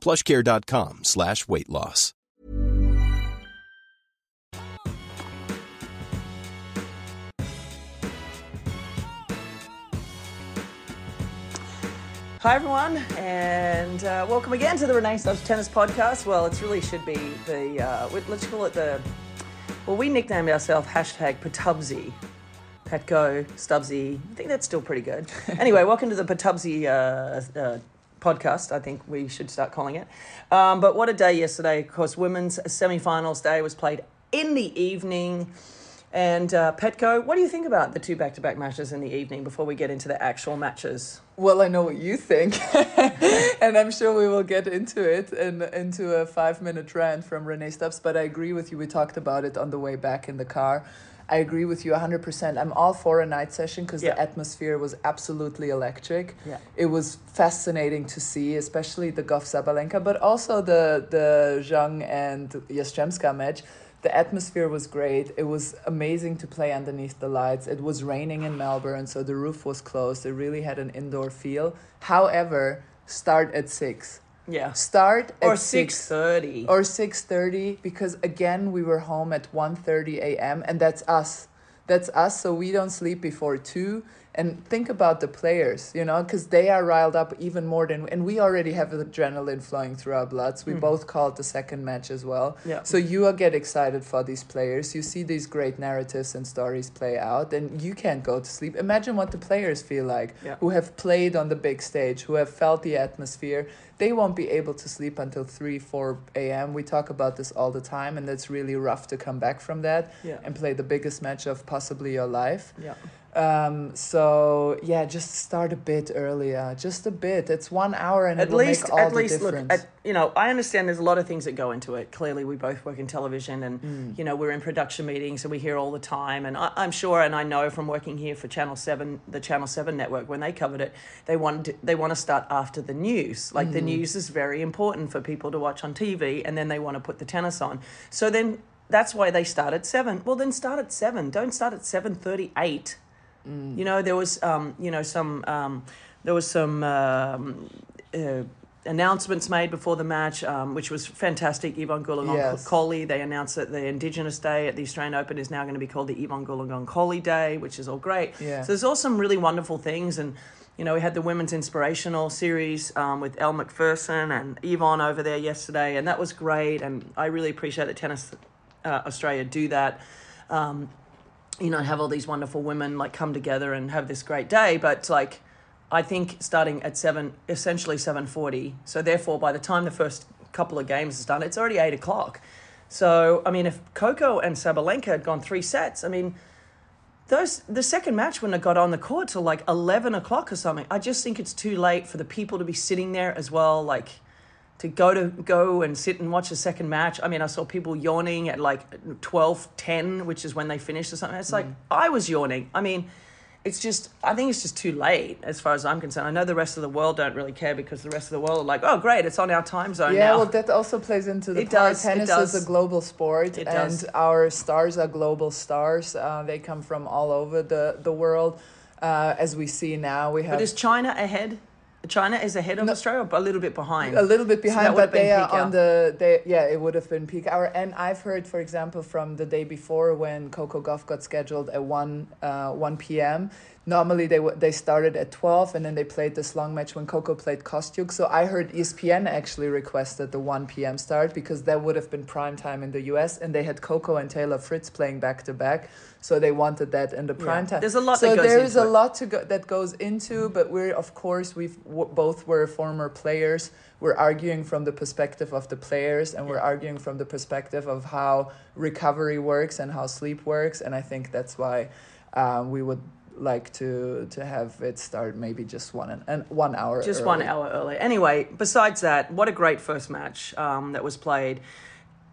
plushcare.com slash weight loss. Hi, everyone, and uh, welcome again to the Rennae Stubbs Tennis Podcast. Well, it really should be the, uh, let's call it the, well, we nicknamed ourselves hashtag Patubsy. Petko, Stubbsy. I think that's still pretty good. anyway, welcome to the Patubsy uh, uh, podcast, I think we should start calling it. Um, but what a day yesterday. Of course, women's semi finals day was played in the evening. And uh, Petko, what do you think about the two back to back matches in the evening before we get into the actual matches? Well, I know what you think, and I'm sure we will get into it and into a five minute rant from Rennae Stubbs. But I agree with you. We talked about it on the way back in the car. I agree with you 100%. I'm all for a night session because Yeah. the atmosphere was absolutely electric. Yeah. It was fascinating to see, especially the Gauff Sabalenka, but also the, the Zheng and Yastremska match. The atmosphere was great. It was amazing to play underneath the lights. It was raining in Melbourne, so the roof was closed. It really had an indoor feel. However, start at 6. Yeah. Start at Or 6 6.30. or 6.30 because again we were home at 1.30 a.m and that's us that's us so we don't sleep before 2 and think about the players you know because they are riled up even more than and we already have adrenaline flowing through our bloods we mm-hmm. both called the second match as well Yeah. so you get excited for these players you see these great narratives and stories play out and you can't go to sleep imagine what the players feel like Yeah. who have played on the big stage who have felt the atmosphere they won't be able to sleep until 3 4 a.m we talk about this all the time and it's really rough to come back from that Yeah. and play the biggest match of possibly your life Yeah. Um so yeah just start a bit earlier just a bit it's one hour and At least, at least, look. At, you know, I understand there's a lot of things that go into it. Clearly, we both work in television, and Mm. you know, we're in production meetings, and we hear all the time. And I, I'm sure, and I know from working here for Channel Seven, the Channel Seven network, when they covered it, they wanted to, they want to start after the news. Like Mm. the news is very important for people to watch on TV, and then they want to put the tennis on. So then that's why they start at seven. Well, then start at seven. Don't start at seven thirty-eight. Mm. You know, there was, um, you know, some, um, there was some um, uh, announcements made before the match, um, which was fantastic. Yvonne Goolagong Yes. Cawley, they announced that the Indigenous Day at the Australian Open is now going to be called the Yvonne Goolagong Cawley Day, which is all great. Yeah. So there's all some really wonderful things, and you know, we had the women's inspirational series um, with Elle Macpherson and Yvonne over there yesterday, and that was great. And I really appreciate that Tennis uh, Australia do that. Um, you know, have all these wonderful women like come together and have this great day. But like, I think starting at seven, essentially seven forty. So therefore, by the time the first couple of games is done, it's already eight o'clock. So I mean, if Coco and Sabalenka had gone three sets, I mean, those the second match wouldn't have got on the court till like eleven o'clock or something. I just think it's too late for the people to be sitting there as well, like to go to go and sit and watch a second match. I mean, I saw people yawning at like twelve ten, which is when they finished or something. It's like I was yawning. I mean, it's just I think it's just too late as far as I'm concerned. I know the rest of the world don't really care because the rest of the world are like, oh great, it's on our time zone Yeah, now. well, that also plays into the It part. does, it Tennis does. is a global sport, It and does. our stars are global stars. Uh, they come from all over the the world. Uh, as we see now, we have but is China ahead? China is ahead of Australia, but a little bit behind. a little bit behind, have but they are on the they yeah it would have been peak hour. And I've heard, for example, from the day before when Coco Gauff got scheduled at one uh, one p.m. normally they w- they started at 12 and then they played this long match when Coco played Kostyuk. So I heard ESPN actually requested the 1 p.m. start because that would have been prime time in the US and they had Coco and Taylor Fritz playing back to back. So they wanted that in the prime time. There's a lot So that goes there is a it. lot to go that goes into, but we're of course we've w- both were former players. We're arguing from the perspective of the players, and we're arguing from the perspective of how recovery works and how sleep works. And I think that's why um, we would like to to have it start maybe just one and, and one hour. just one hour early. Anyway, besides that, what a great first match um, that was played.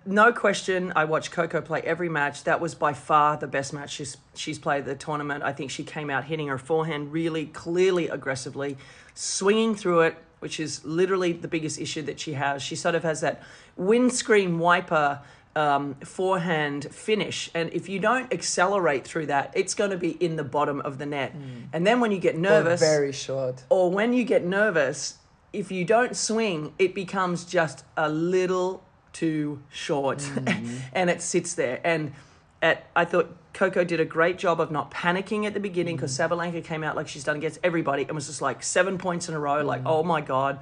No question, I watched Coco play every match. That was by far the best match she's, she's played at the tournament. I think she came out hitting her forehand really clearly, aggressively, swinging through it, which is literally the biggest issue that she has. She sort of has that windscreen wiper um, forehand finish. And if you don't accelerate through that, it's going to be in the bottom of the net. And then when you get Or nervous, very short. or when you get nervous, if you don't swing, it becomes just a little too short mm-hmm. and it sits there. And at, I thought Coco did a great job of not panicking at the beginning because mm-hmm. Sabalenka came out like she's done against everybody and was just like seven points in a row, like, mm-hmm. oh my God,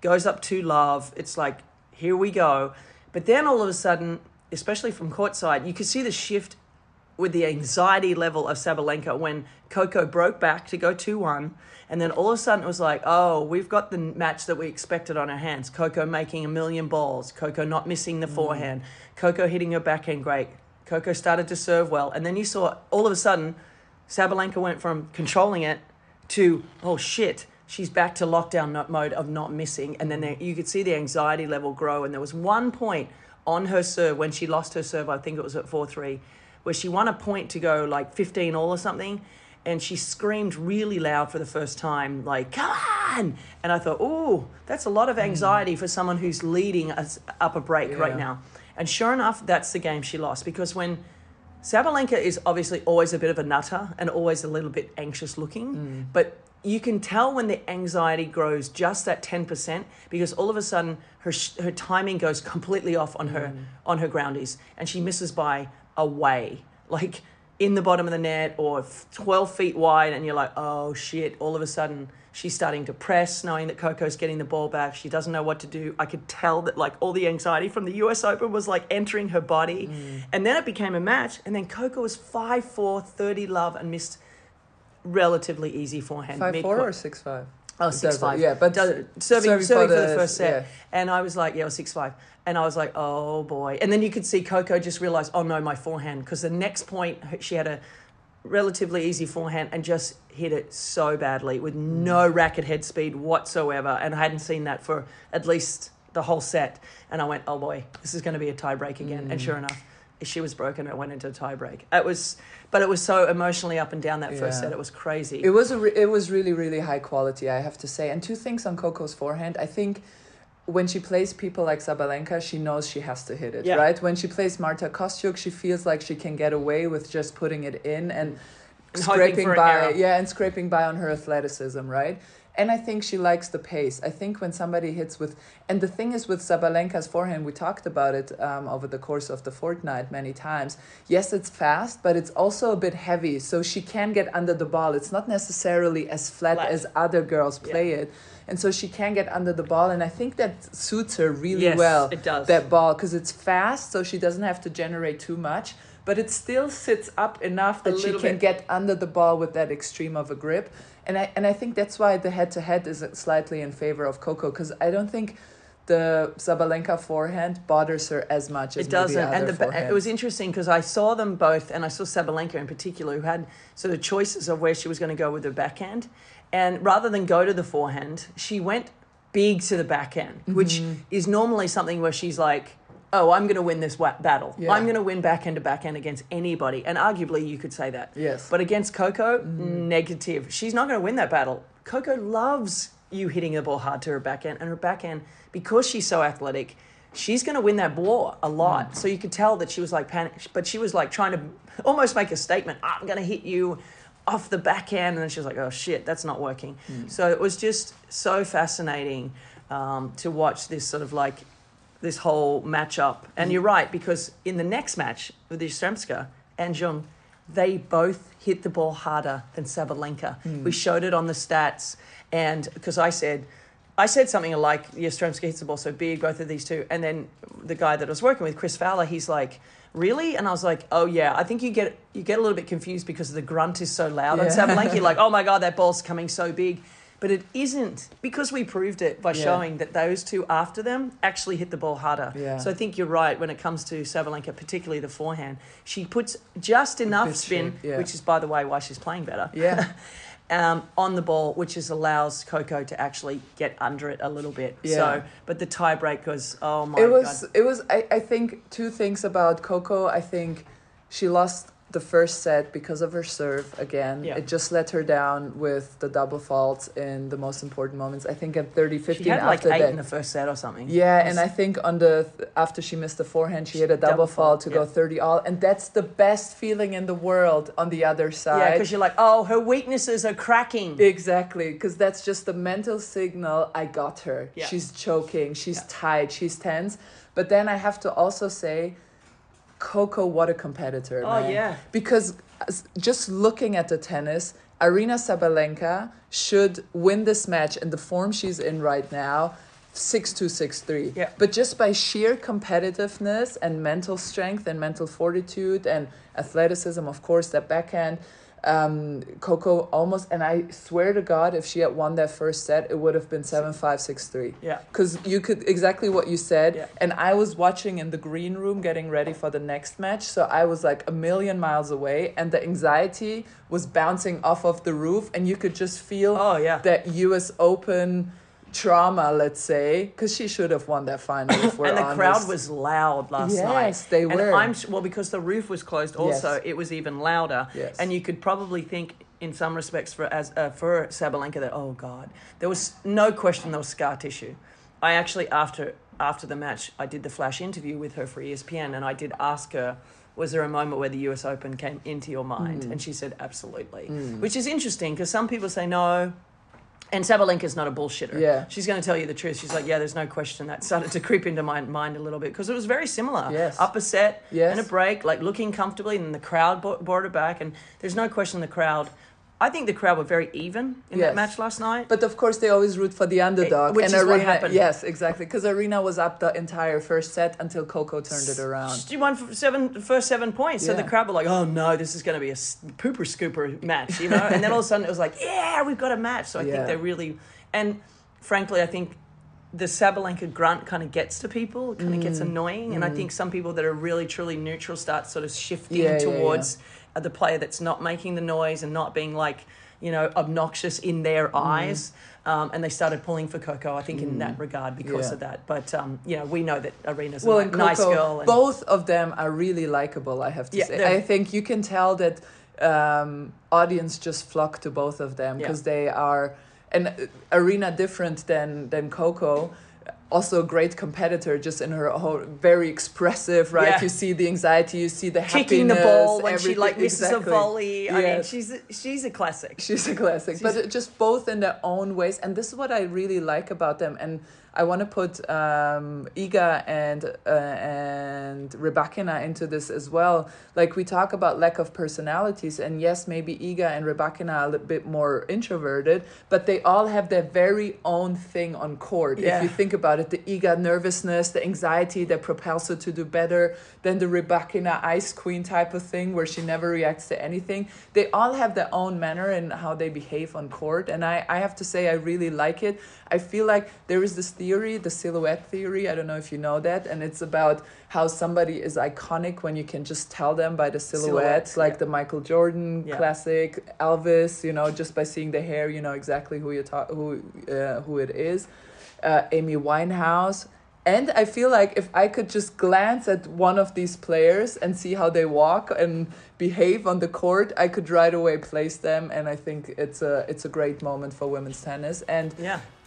goes up to love. It's like, here we go. But then all of a sudden, especially from courtside, you could see the shift with the anxiety level of Sabalenka when Coco broke back to go 2 1. And then all of a sudden it was like, oh, we've got the match that we expected on our hands. Coco making a million balls, Coco not missing the mm. forehand, Coco hitting her backhand great. Coco started to serve well. And then you saw all of a sudden Sabalenka went from controlling it to, oh shit, she's back to lockdown mode of not missing. And then there, you could see the anxiety level grow. And there was one point on her serve when she lost her serve, I think it was at 4 3, where she won a point to go like 15 all or something. And she screamed really loud for the first time, like, come on! And I thought, oh, that's a lot of anxiety for someone who's leading us up a break right now. And sure enough, that's the game she lost because when Sabalenka is obviously always a bit of a nutter and always a little bit anxious looking, mm. but you can tell when the anxiety grows just that 10% because all of a sudden her sh- her timing goes completely off on her mm. on her groundies and she misses by a way like in the bottom of the net or 12 feet wide and you're like oh shit. All of a sudden she's starting to press knowing that coco's getting the ball back. She doesn't know what to do. I could tell that like all the anxiety from the us open was like entering her body. Mm. And then it became a match and then coco was 5-4 30 love and missed relatively easy forehand Five four mid-court. or six five. Oh, does- five. yeah, but Does- serving serving serving, for for the, the- first set, yeah. and I was like, yeah, it was six five, and I was like, oh boy, and then you could see Coco just realize, oh no, my forehand, because the next point she had a relatively easy forehand and just hit it so badly with mm. no racket head speed whatsoever, and I hadn't seen that for at least the whole set, and I went, oh boy, this is going to be a tie break again, and mm. sure enough. She was broken. It went into a tiebreak. It was, but it was so emotionally up and down that first Yeah. set. It was crazy. It was a re- it was really really high quality, I have to say. And two things on Coco's forehand. I think when she plays people like Sabalenka, she knows she has to hit it, Yeah. right? When she plays Marta Kostyuk, she feels like she can get away with just putting it in and, And scraping by, yeah, and scraping by on her athleticism, right? And I think she likes the pace. I think when somebody hits with, and the thing is with Sabalenka's forehand, we talked about it um, over the course of the fortnight many times. Yes, it's fast, but it's also a bit heavy, so she can get under the ball. It's not necessarily as flat, Flat. as other girls play it, and so she can get under the ball. And I think that suits her really Yes, well. it does. That ball because it's fast, so she doesn't have to generate too much. But it still sits up enough that she can bit. get under the ball with that extreme of a grip. And I and I think that's why the head to head is slightly in favor of Coco because I don't think the Sabalenka forehand bothers her as much as It doesn't, and the, it was interesting because I saw them both, and I saw Sabalenka in particular, who had sort of choices of where she was going to go with her backhand, and rather than go to the forehand, she went big to the backhand, which Mm-hmm. is normally something where she's like, "Oh, I'm going to win this wa- battle. Yeah. I'm going to win backhand to backhand against anybody," and arguably you could say that. Yes. Mm-hmm. But against Coco, negative. She's not going to win that battle. Coco loves you hitting the ball hard to her backhand, and her backhand, because she's so athletic, she's going to win that ball a lot. So you could tell that she was like panic, but she was like trying to almost make a statement. I'm going to hit you off the backhand, and then she was like, "Oh shit, that's not working." So it was just so fascinating um, to watch this sort of like this whole matchup. And mm. you're right because in the next match with Yastremska and Zheng, they both hit the ball harder than Sabalenka. Mm. We showed it on the stats, and because I said, I said something like Yastremska hits the ball so big, both of these two, and then the guy that I was working with, Chris Fowler, he's like, really? And I was like, oh yeah. I think you get you get a little bit confused because the grunt is so loud on Yeah. Sabalenka. You're like, oh my god, that ball's coming so big. But it isn't because we proved it by Yeah. showing that those two after them actually hit the ball harder. Yeah. So I think you're right when it comes to Sabalenka, particularly the forehand. She puts just enough spin, yeah. which is, by the way, why she's playing better. Yeah. um, on the ball, which is allows Coco to actually get under it a little bit. Yeah. So, but the tiebreak was, oh my it was god. it was I, I think two things about Coco. I think she lost the first set because of her serve again. Yeah. It just let her down with the double faults in the most important moments. I think at 30 15 She had like after eight that. in the first set or something. yeah, and I think on the after she missed the forehand, she hit a double, Double fault to yeah. go 30 all and that's the best feeling in the world on the other side. yeah, because you're like, oh, her weaknesses are cracking. Exactly, because that's just the mental signal. I got her. Yeah. She's choking. She's tight. She's tense. But then I have to also say, Coco, what a competitor. Oh, man. yeah. Because uh, just looking at the tennis, Aryna Sabalenka should win this match in the form she's in right now. 6-2, 6-3. Yeah. But just by sheer competitiveness and mental strength and mental fortitude and athleticism, of course, that backhand, um, Coco almost, and I swear to God, if she had won that first set, it would have been 7 5 6 3. Yeah. Because you could, exactly what you said. Yeah. And I was watching in the green room getting ready for the next match. So I was like a million miles away, and the anxiety was bouncing off of the roof, and you could just feel Oh, yeah. that US Open trauma, let's say, because she should have won that final. If we're and the honest. crowd was loud last night. Yes, they and were. I'm s- well because the roof was closed. Also, Yes. it was even louder. Yes. And you could probably think, in some respects, for as uh, for Sabalenka, that oh god, there was no question there was scar tissue. I actually after after the match, I did the flash interview with her for ESPN, and I did ask her. Was there a moment where the US Open came into your mind? Mm. And she said, absolutely. Which is interesting because some people say no, and Sabalenka's not a bullshitter. Yeah. She's going to tell you the truth. She's like, yeah, there's no question. That started to creep into my mind a little bit because it was very similar. Yes. Upper set Yes. and a break, like looking comfortably, and the crowd brought, brought it back. And there's no question the crowd. I think the crowd were very even in Yes. that match last night. But of course, they always root for the underdog. which and is what happened. Yes, exactly. Because Aryna was up the entire first set until Coco turned it around. She won seven, the first seven points. So the crowd were like, oh no, this is going to be a pooper scooper match, you know? and then all of a sudden it was like, yeah, we've got a match. So I Yeah. think they really, and frankly, I think the Sabalenka grunt kind of gets to people, kind of Mm. gets annoying. And I think some people that are really, truly neutral start sort of shifting Yeah, yeah, towards uh the player that's not making the noise and not being like, you know, obnoxious in their Mm. eyes. Um, and they started pulling for Coco, I think, in that regard because Yeah. of that. But, um, you know, we know that Aryna's well, a and ni- nice Coco, girl. And, both of them are really likable. I have to Yeah, say. I think you can tell that um, audience just flock to both of them Yeah. because they are and uh, Aryna different than than Coco. Also a great competitor, just in her whole very expressive, right? Yeah. You see the anxiety, you see the kicking the ball when she like misses exactly. a volley. I mean, she's a, she's a classic. She's a classic, but it- just both in their own ways, and this is what I really like about them. And I want to put um, Iga and uh, and Rybakina into this as well. Like we talk about lack of personalities, and yes, maybe Iga and Rybakina are a little bit more introverted, but they all have their very own thing on court. Yeah. If you think about it, the Iga nervousness, the anxiety that propels her to do better, then the Rybakina ice queen type of thing where she never reacts to anything. They all have their own manner in how they behave on court, and I, I have to say I really like it. I feel like there is this theory, the silhouette theory. I don't know if you know that, and it's about how somebody is iconic when you can just tell them by the silhouette, Silhouette, like yeah. the Michael Jordan Yeah. classic, Elvis. You know, just by seeing the hair, you know exactly who you talk, who uh, who it is. Uh, Amy Winehouse. And I feel like if I could just glance at one of these players and see how they walk and behave on the court, I could right away place them. And I think it's a it's a great moment for women's tennis. And Yeah.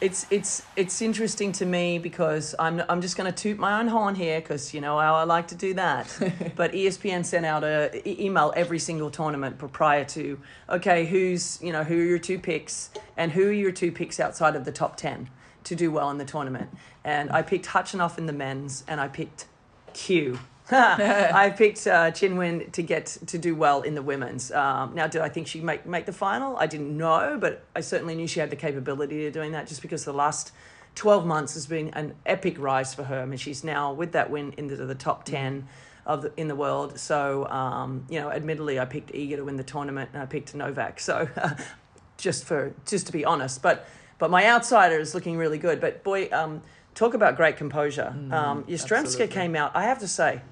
it's it's it's interesting to me because I'm I'm just going to toot my own horn here because you know how I like to do that. but ESPN sent out a e- email every single tournament prior to okay, who's you know who are your two picks and who are your two picks outside of the top ten to do well in the tournament. And I picked Khachanov in the men's, and I picked Q. I picked uh, Qinwen to get to do well in the women's. Um, now, did I think she'd make make the final? I didn't know, but I certainly knew she had the capability of doing that. Just because the last twelve months has been an epic rise for her. I mean, she's now with that win into the top ten of the, in the world. So, um, you know, admittedly, I picked Iga to win the tournament, and I picked Novak. So, just for just to be honest, but but my outsider is looking really good. But boy, um, talk about great composure. um, Yastremska came out. I have to say,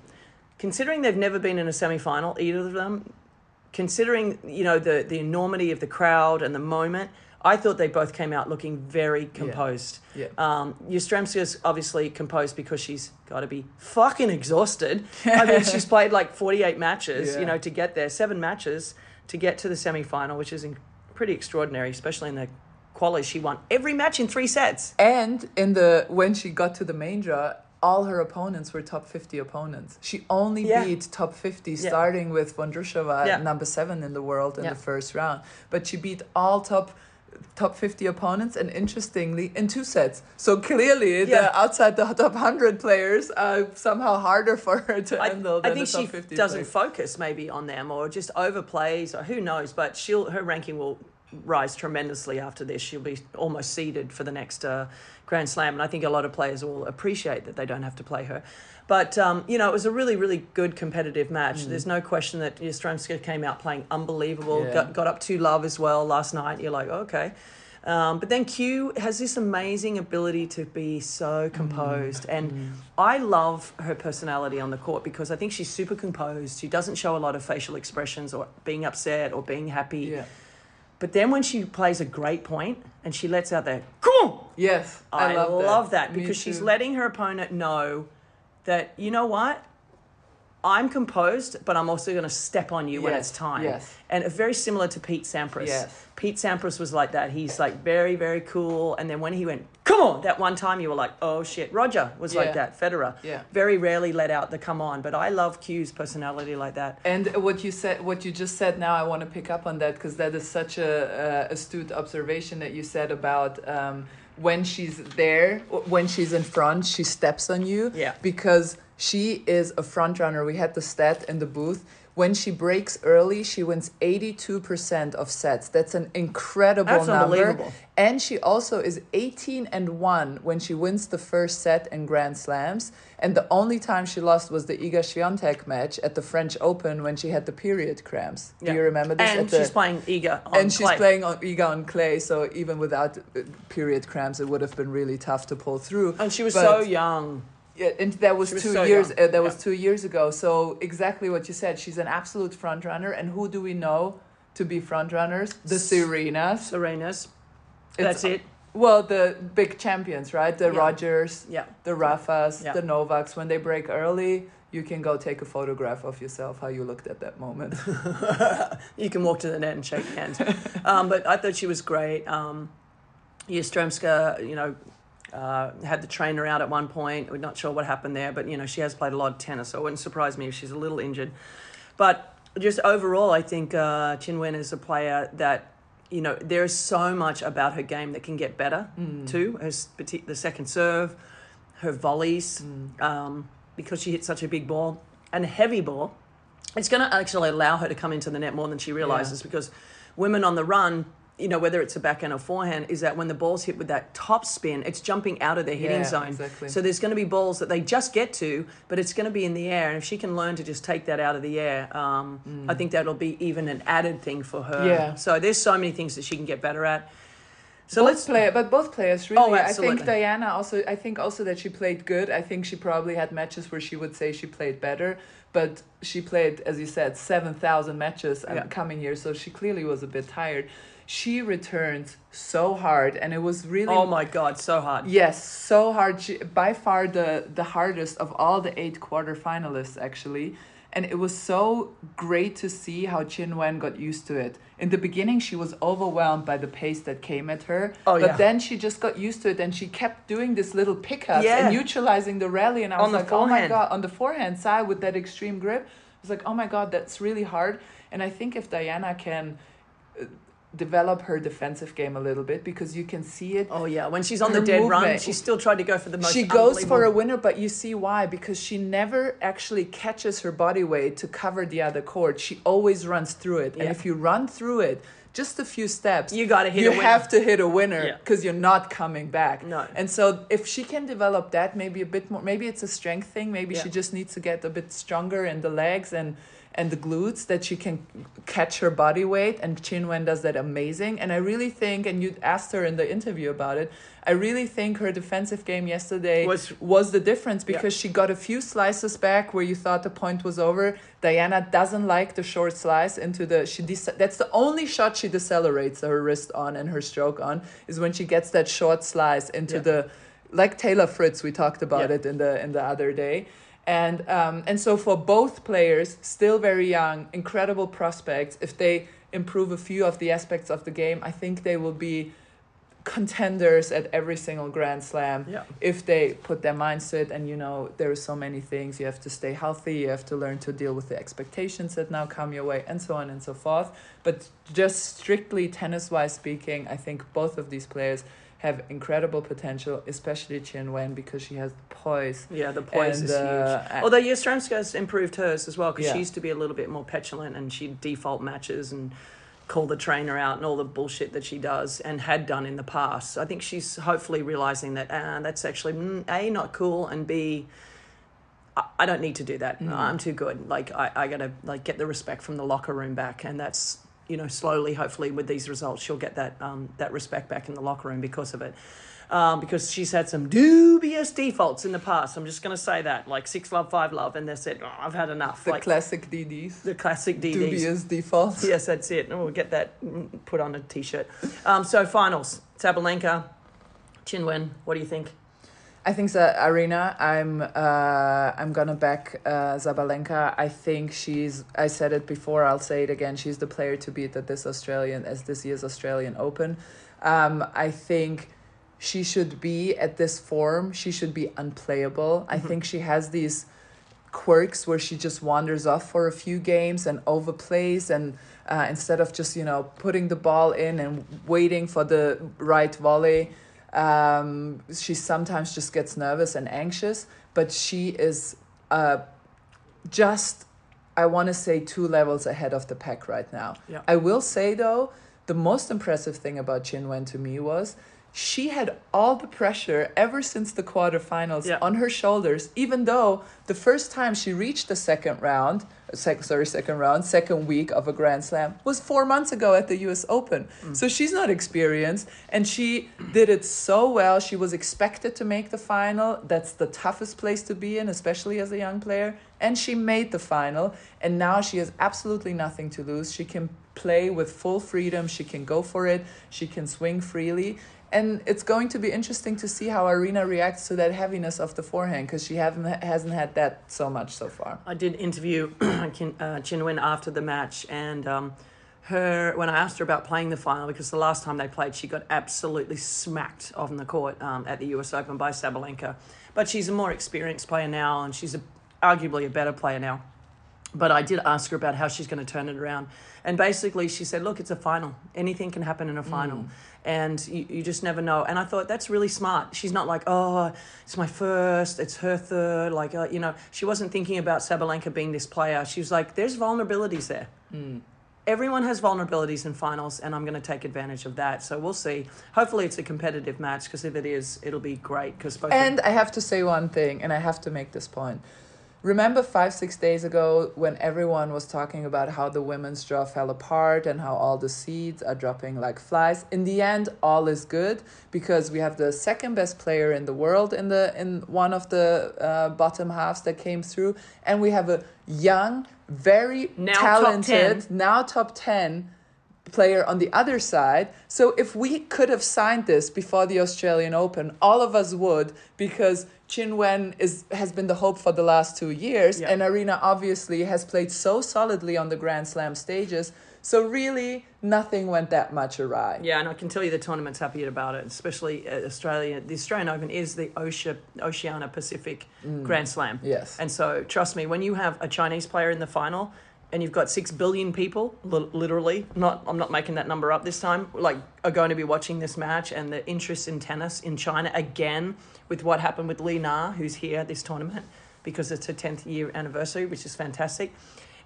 considering they've never been in a semi final, either of them, considering you know the the enormity of the crowd and the moment. I thought they both came out looking very composed. Yeah. yeah. Um, Yastremska's obviously composed because she's got to be fucking exhausted. I mean, she's played like 48 matches, Yeah. you know, to get there, seven matches to get to the semi final, which is in, pretty extraordinary, especially in the quali. She won every match in three sets. And in the when she got to the main draw, all her opponents were top 50 opponents. She only Yeah. beat top 50, starting with Vondrousova Yeah. number seven in the world in Yeah. the first round. But she beat all top top 50 opponents and interestingly in two sets so clearly Yeah. the outside the top 100 players are somehow harder for her to I, handle I than think the top she 50 doesn't players. focus maybe on them or just overplays or who knows. But she'll her ranking will rise tremendously after this. She'll be almost seeded for the next uh, Grand Slam, and I think a lot of players will appreciate that they don't have to play her. But um, you know, it was a really, really good competitive match. There's no question that Yastremska came out playing unbelievable. Mm. Yeah. Got got up two love as well last night. You're like, okay. Um, but then Q has this amazing ability to be so composed. And I love her personality on the court because I think she's super composed. She doesn't show a lot of facial expressions or being upset or being happy. yeah But then when she plays a great point and she lets out that, come on! yes I, love, that, Me because she's letting her opponent know that, you know what? I'm composed, but I'm also going to step on you when it's time. yes. And very similar to Pete Sampras. Yes. Pete Sampras was like that. He's like very, very cool. And then when he went, come on, that one time you were like, oh shit. Roger was Yeah. like that. Federer. Yeah. Very rarely let out the come on. But I love Q's personality like that. And what you said, what you just said now, I want to pick up on that because that is such a uh, astute observation that you said about um, when she's there, when she's in front, she steps on you. Yeah. Because she is a front runner. We had the stat in the booth. When she breaks early, she wins 82% of sets. That's an incredible That's number. And she also is 18 and 1 when she wins the first set in Grand Slams. And the only time she lost was the Iga Swiatek match at the French Open when she had the period cramps. Do you remember this? And the- she's playing Iga on and she's playing on Iga on clay, so even without uh, period cramps, it would have been really tough to pull through. And she was But- so young. Yeah, and that was, was two so years. Uh, that was two years ago. So exactly what you said. She's an absolute front runner. And who do we know to be front runners? The Serenas. Serena's. That's it. Well, the big champions, right? The Yeah. Rogers, Yeah. the Rafas, Yeah. the Novaks. When they break early, you can go take a photograph of yourself, how you looked at that moment. You can walk to the net and shake hands. um, but I thought she was great. Um, Yastremska, you know, uh, had the trainer out at one point. We're not sure what happened there, but you know, she has played a lot of tennis, so it wouldn't surprise me if she's a little injured. But just overall, I think uh, Qinwen is a player that you know there is so much about her game that can get better too. Her s- parti- the second serve, her volleys, um, because she hits such a big ball and a heavy ball. It's going to actually allow her to come into the net more than she realizes because women on the run, you know, whether it's a backhand or forehand, is that when the ball's hit with that top spin, it's jumping out of their hitting Yeah, zone. exactly. So there's going to be balls that they just get to, but it's going to be in the air. And if she can learn to just take that out of the air, um, I think that'll be even an added thing for her. Mm. Yeah. So there's so many things that she can get better at. So both let's play, but both players really. Oh, I think Dayana also. I think also that she played good. I think she probably had matches where she would say she played better, but she played, as you said, seven thousand matches Yeah. coming here, so she clearly was a bit tired. She returned so hard, and it was really. Oh my God, so hard. Yes, so hard. She, by far the the hardest of all the eight quarterfinalists actually, and it was so great to see how Qinwen got used to it. In the beginning, she was overwhelmed by the pace that came at her, Oh, but yeah. then she just got used to it, and she kept doing this little pickups Yeah. and neutralizing the rally. And I was On like, oh my god, on the forehand side with that extreme grip, I was like, oh my god, that's really hard. And I think if Dayana can. Develop her defensive game a little bit because you can see it Oh yeah, when she's on the dead run, movement- she still tried to go for the most. she goes for a winner, but you see why? Because she never actually catches her body weight to cover the other court. She always runs through it. And if you run through it just a few steps, You gotta hit You a winner. have to hit a winner Yeah. because you're not coming back. No. And so if she can develop that, maybe a bit more. Maybe it's a strength thing. Maybe she just needs to get a bit stronger in the legs and. And the glutes that she can catch her body weight, and Qinwen does that amazing. And I really think, and you asked her in the interview about it, I really think her defensive game yesterday Was- was the difference because she got a few slices back where you thought the point was over. Dayana doesn't like the short slice into the she that's the only shot she decelerates her wrist on and her stroke on is when she gets that short slice into Yeah. the like Taylor Fritz we talked about Yeah. it in the in the other day. And um, and so for both players, still very young, incredible prospects. If they improve a few of the aspects of the game, I think they will be contenders at every single Grand Slam Yeah. if they put their minds to it. And you know, there are so many things. You have to stay healthy. You have to learn to deal with the expectations that now come your way, and so on and so forth. But just strictly tennis wise speaking, I think both of these players have incredible potential, especially Qinwen because she has the poise. Yeah, the poise And, is uh, huge. Although Yastremska's improved hers as well because Yeah. she used to be a little bit more petulant and she'd default matches and call the trainer out and all the bullshit that she does and had done in the past. I think she's hopefully realizing that uh, that's actually mm, a not cool and b I don't need to do that. Mm. I'm too good. Like I, I gotta like get the respect from the locker room back, and that's you know slowly, hopefully, with these results, she'll get that um, that respect back in the locker room because of it. Um, because she's had some dubious defaults in the past. I'm just gonna say that, like six love, five love, and they said, oh, "I've had enough." The like classic DDs. the classic DDs. Dubious defaults. Yes, that's it. And we'll get that put on a t-shirt. Um, so finals: Sabalenka, Qinwen. What do you think? I think the arena. I'm uh, I'm gonna back uh, Sabalenka. I think she's. I said it before. I'll say it again. She's the player to beat at this Australian as this year's Australian Open. Um, I think she should be at this form. She should be unplayable. I think she has these quirks where she just wanders off for a few games and overplays and uh, instead of just you know putting the ball in and waiting for the right volley um, she sometimes just gets nervous and anxious but she is uh, just i want to say two levels ahead of the pack right now Yeah. i will say though the most impressive thing about Qinwen to me was she had all the pressure ever since the quarterfinals Yeah. on her shoulders, even though the first time she reached the second round, sec, sorry, second round, second week of a Grand Slam was four months ago at the US Open. Mm. So she's not experienced and she did it so well. She was expected to make the final. That's the toughest place to be in, especially as a young player. And she made the final. And now she has absolutely nothing to lose. She can play with full freedom. She can go for it. She can swing freely. And it's going to be interesting to see how Aryna reacts to that heaviness of the forehand because she haven't hasn't had that so much so far. I did interview Chin, uh, Qinwen after the match, and um, her when I asked her about playing the final because the last time they played, she got absolutely smacked on the court um, at the U.S. Open by Sabalenka. But she's a more experienced player now, and she's a, arguably a better player now. But I did ask her about how she's going to turn it around. And basically, she said, Look, it's a final. Anything can happen in a final. And you, you just never know. And I thought, that's really smart. She's not like, Oh, it's my first, it's her third. Like, uh, you know, she wasn't thinking about Sabalenka being this player. She was like, There's vulnerabilities there. Everyone has vulnerabilities in finals, and I'm going to take advantage of that. So we'll see. Hopefully, it's a competitive match because if it is, it'll be great. Because And I have to say one thing, and I have to make this point. Remember five, six days ago when everyone was talking about how the women's draw fell apart and how all the seeds are dropping like flies? In the end, all is good because we have the second best player in the world in the in one of the uh, bottom halves that came through, and we have a young, very Now talented, 10. now top ten player on the other side. So if we could have signed this before the Australian Open, all of us would because Qinwen is has been the hope for the last two years, Yeah. and Aryna obviously has played so solidly on the Grand Slam stages. So really, nothing went that much awry. Yeah, and I can tell you the tournament's happy about it, especially uh, Australia. The Australian Open is the Oceania, Oceania Pacific Grand Slam. Yes. And so, trust me, when you have a Chinese player in the final and you've got six billion people, li- literally, not I'm not making that number up this time, like are going to be watching this match, and the interest in tennis in China again with what happened with Li Na, who's here at this tournament because it's her 10th year anniversary, which is fantastic.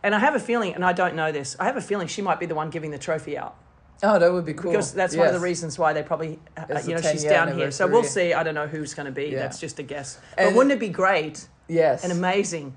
And I have a feeling, and I don't know this, I have a feeling she might be the one giving the trophy out Oh, that would be cool. because that's one of the reasons why they probably, uh, you know, she's down here. So we'll see. I don't know who's going to be. Yeah. That's just a guess. But And- wouldn't it be great Yes. and amazing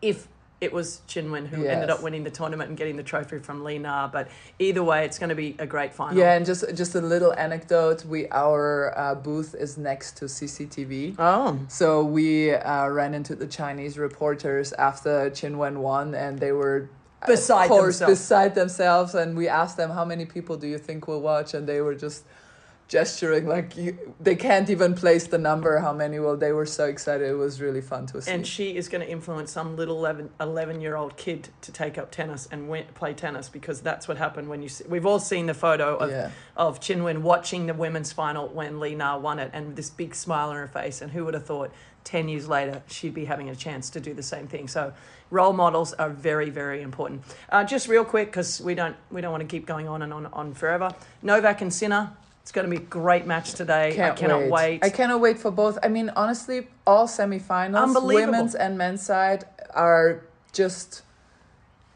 if it was Qinwen who ended up winning the tournament and getting the trophy from Li Na? But either way, it's going to be a great final. Yeah, and just just a little anecdote. We our uh, booth is next to CCTV. Oh. So we uh, ran into the Chinese reporters after Qinwen won, and they were Beside course, themselves. beside themselves. And we asked them, "How many people do you think will watch?" And they were just gesturing like you, they can't even place the number. How many will? They were so excited. It was really fun to see. And she is going to influence some little 11, 11 year old kid to take up tennis and win, play tennis because that's what happened when you see. We've all seen the photo of, Yeah. of Qinwen watching the women's final when Li Na won it and this big smile on her face. And who would have thought 10 years later she'd be having a chance to do the same thing? So role models are very, very important. Uh, just real quick because we don't, we don't want to keep going on and on, on forever. Novak and Sinner. It's going to be a great match today. Can't I cannot wait. I cannot wait for both. I mean, honestly, all semifinals, women's and men's side, are just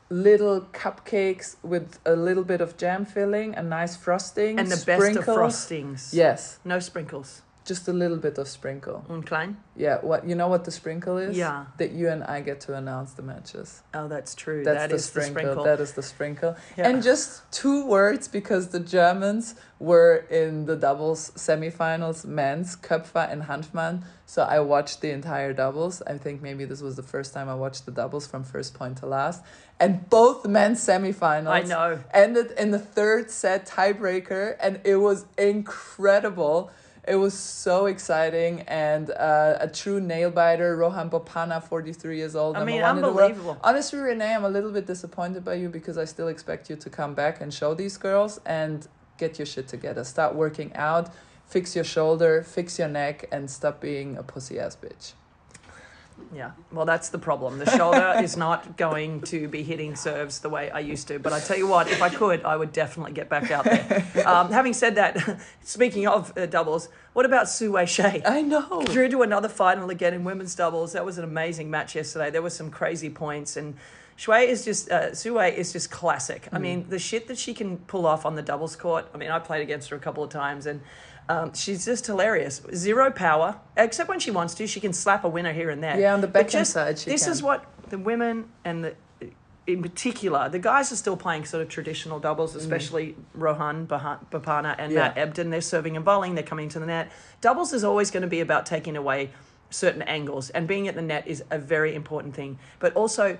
little cupcakes with a little bit of jam filling, a nice frosting, and the best of sprinkles. frostings. Yes, No sprinkles. Just a little bit of sprinkle. Unklein? Yeah, what you know what the sprinkle is? Yeah. That you and I get to announce the matches. Oh, that's true. That's That the, is sprinkle. the sprinkle. That is the sprinkle. Yeah. And just two words because the Germans were in the doubles semifinals, men's Köpfer and Hanfmann. So I watched the entire doubles. I think maybe this was the first time I watched the doubles from first point to last. And both men's semifinals I know. ended in the third set tiebreaker, and it was incredible. It was so exciting and uh, a true nail biter. Rohan Bopanna, 43 years old. I mean, one in the world. unbelievable. Honestly, Rennae, I'm a little bit disappointed by you because I still expect you to come back and show these girls and get your shit together. Start working out, fix your shoulder, fix your neck, and stop being a pussy ass bitch. Yeah, well, that's the problem. The shoulder is not going to be hitting serves the way I used to. But I tell you what, if I could, I would definitely get back out there. Um, having said that, speaking of uh, doubles, what about Su-Wei Hsieh? I know. Drew to another final again in women's doubles. That was an amazing match yesterday. There were some crazy points, and Shui is just uh, Su-Wei is just classic. I mean, the shit that she can pull off on the doubles court. I mean, I played against her a couple of times, and um, she's just hilarious. Zero power, except when she wants to. She can slap a winner here and there. Yeah, on the But backhand side, she this can. is what the women and the in particular, the guys are still playing sort of traditional doubles, especially Rohan Baha- Bopanna and Mm. Yeah. Matt Ebden. They're serving and bowling, they're coming to the net. Doubles is always going to be about taking away certain angles, and being at the net is a very important thing. But also,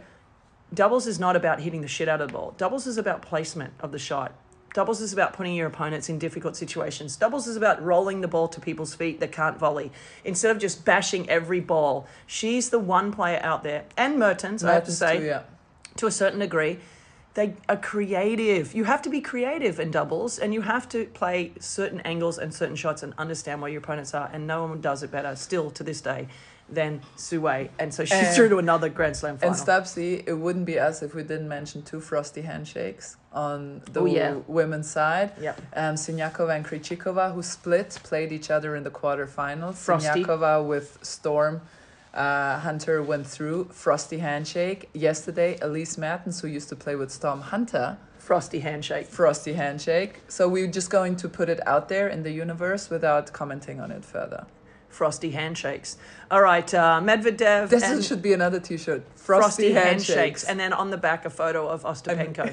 doubles is not about hitting the shit out of the ball, doubles is about placement of the shot. Doubles is about putting your opponents in difficult situations. Doubles is about rolling the ball to people's feet that can't volley. Instead of just bashing every ball, she's the one player out there, and Mertens, I have to say, too, yeah. to a certain degree, they are creative. You have to be creative in doubles, and you have to play certain angles and certain shots and understand where your opponents are. And no one does it better, still to this day, than Sue And so she's And- through to another Grand Slam final. And Stubbsy, it wouldn't be us if we didn't mention two frosty handshakes on the Oh, yeah. women's side. Yep. Um, Sinyakova and Krejcikova, who split, played each other in the quarterfinals. Frosty. Sinyakova with Storm. Uh, Hunter went through frosty handshake yesterday. Elise Mertens, who used to play with Storm Hunter, Frosty handshake. frosty handshake. So we're just going to put it out there in the universe without commenting on it further. Frosty handshakes. All right, uh, Medvedev. This and should be another T-shirt. Frosty, Frosty, handshakes. And then on the back, a photo of Ostapenko.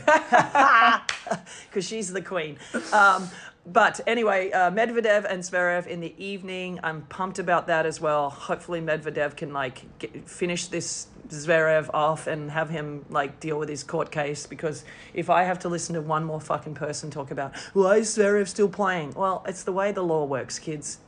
Because she's the queen. Um, but anyway, uh, Medvedev and Zverev in the evening. I'm pumped about that as well. Hopefully, Medvedev can like get, finish this Zverev off and have him like deal with his court case. Because if I have to listen to one more fucking person talk about why is Zverev still playing, well, it's the way the law works, kids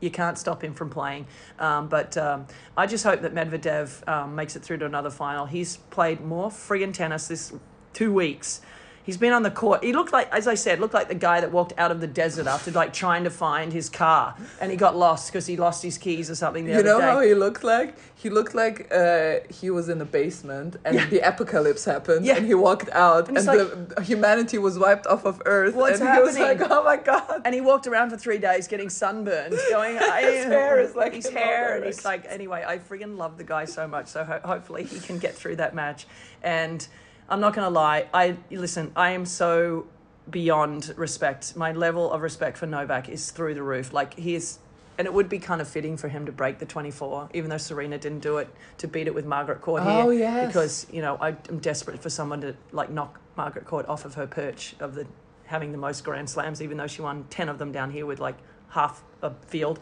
you can't stop him from playing. Um, but um, I just hope that Medvedev um, makes it through to another final. He's played more free friggin' tennis this two weeks. He's been on the court. He looked like, as I said, looked like the guy that walked out of the desert after like trying to find his car, and he got lost because he lost his keys or something. You know day. how he looked like? He looked like uh, he was in a basement and the apocalypse happened Yeah. and he walked out And and, it's the humanity was wiped off of Earth. What's and he was happening? like, oh my god. and he walked around for three days getting sunburned, going. his hair is like his hair, and he's like. Anyway, I friggin' love the guy so much. So ho- hopefully he can get through that match. And I'm not gonna lie. I listen. I am so beyond respect. My level of respect for Novak is through the roof. Like he is. And it would be kind of fitting for him to break the 24, even though Serena didn't do it, to beat it with Margaret Court here. Oh, yes. Because, you know, I- I'm desperate for someone to, like, knock Margaret Court off of her perch of the having the most Grand Slams, even though she won 10 of them down here with, like, half a field.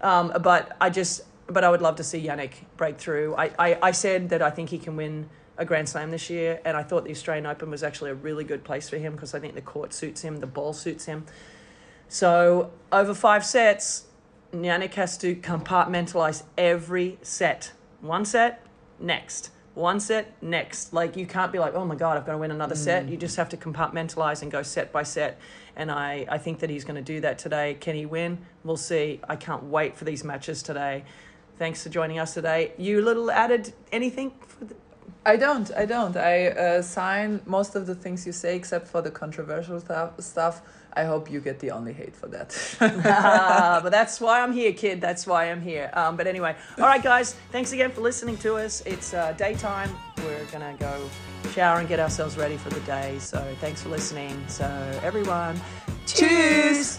Um, but I just, but I would love to see Jannik break through. I, I, I said that I think he can win a Grand Slam this year, and I thought the Australian Open was actually a really good place for him because I think the court suits him, the ball suits him. So over five sets, Jannik has to compartmentalize every set. One set, next. One set, next. Like you can't be like, oh my god, I've got to win another set. Mm. You just have to compartmentalize and go set by set. And I, I think that he's going to do that today. Can he win? We'll see. I can't wait for these matches today. Thanks for joining us today. You little added anything? For the, I don't. I don't. I uh, sign most of the things you say except for the controversial stuff. stuff. I hope you get the only hate for that. Ah, but that's why I'm here, kid. That's why I'm here. Um, but anyway, all right, guys. Thanks again for listening to us. It's uh, daytime. We're gonna go shower and get ourselves ready for the day. So thanks for listening. So everyone, cheers.